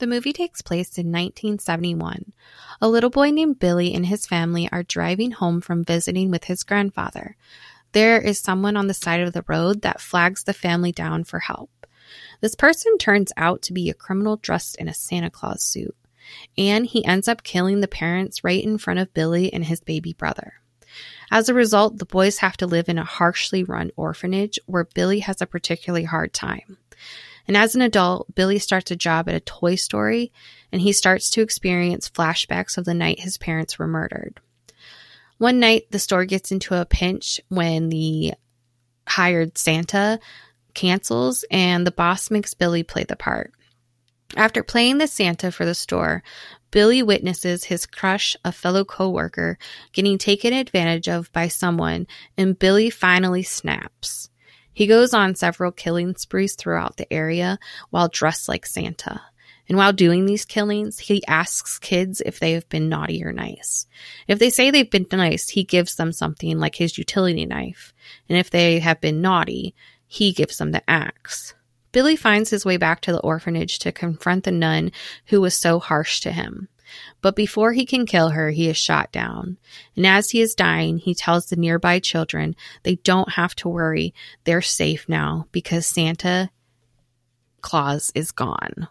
The movie takes place in 1971. A little boy named Billy and his family are driving home from visiting with his grandfather. There is someone on the side of the road that flags the family down for help. This person turns out to be a criminal dressed in a Santa Claus suit, and he ends up killing the parents right in front of Billy and his baby brother. As a result, the boys have to live in a harshly run orphanage where Billy has a particularly hard time. And as an adult, Billy starts a job at a toy store and he starts to experience flashbacks of the night his parents were murdered. One night, the store gets into a pinch when the hired Santa cancels and the boss makes Billy play the part. After playing the Santa for the store, Billy witnesses his crush, a fellow coworker, getting taken advantage of by someone, and Billy finally snaps. He goes on several killing sprees throughout the area while dressed like Santa. And while doing these killings, he asks kids if they have been naughty or nice. If they say they've been nice, he gives them something like his utility knife. And if they have been naughty, he gives them the axe. Billy finds his way back to the orphanage to confront the nun who was so harsh to him. But before he can kill her, he is shot down. And as he is dying, he tells the nearby children they don't have to worry. They're safe now because Santa Claus is gone.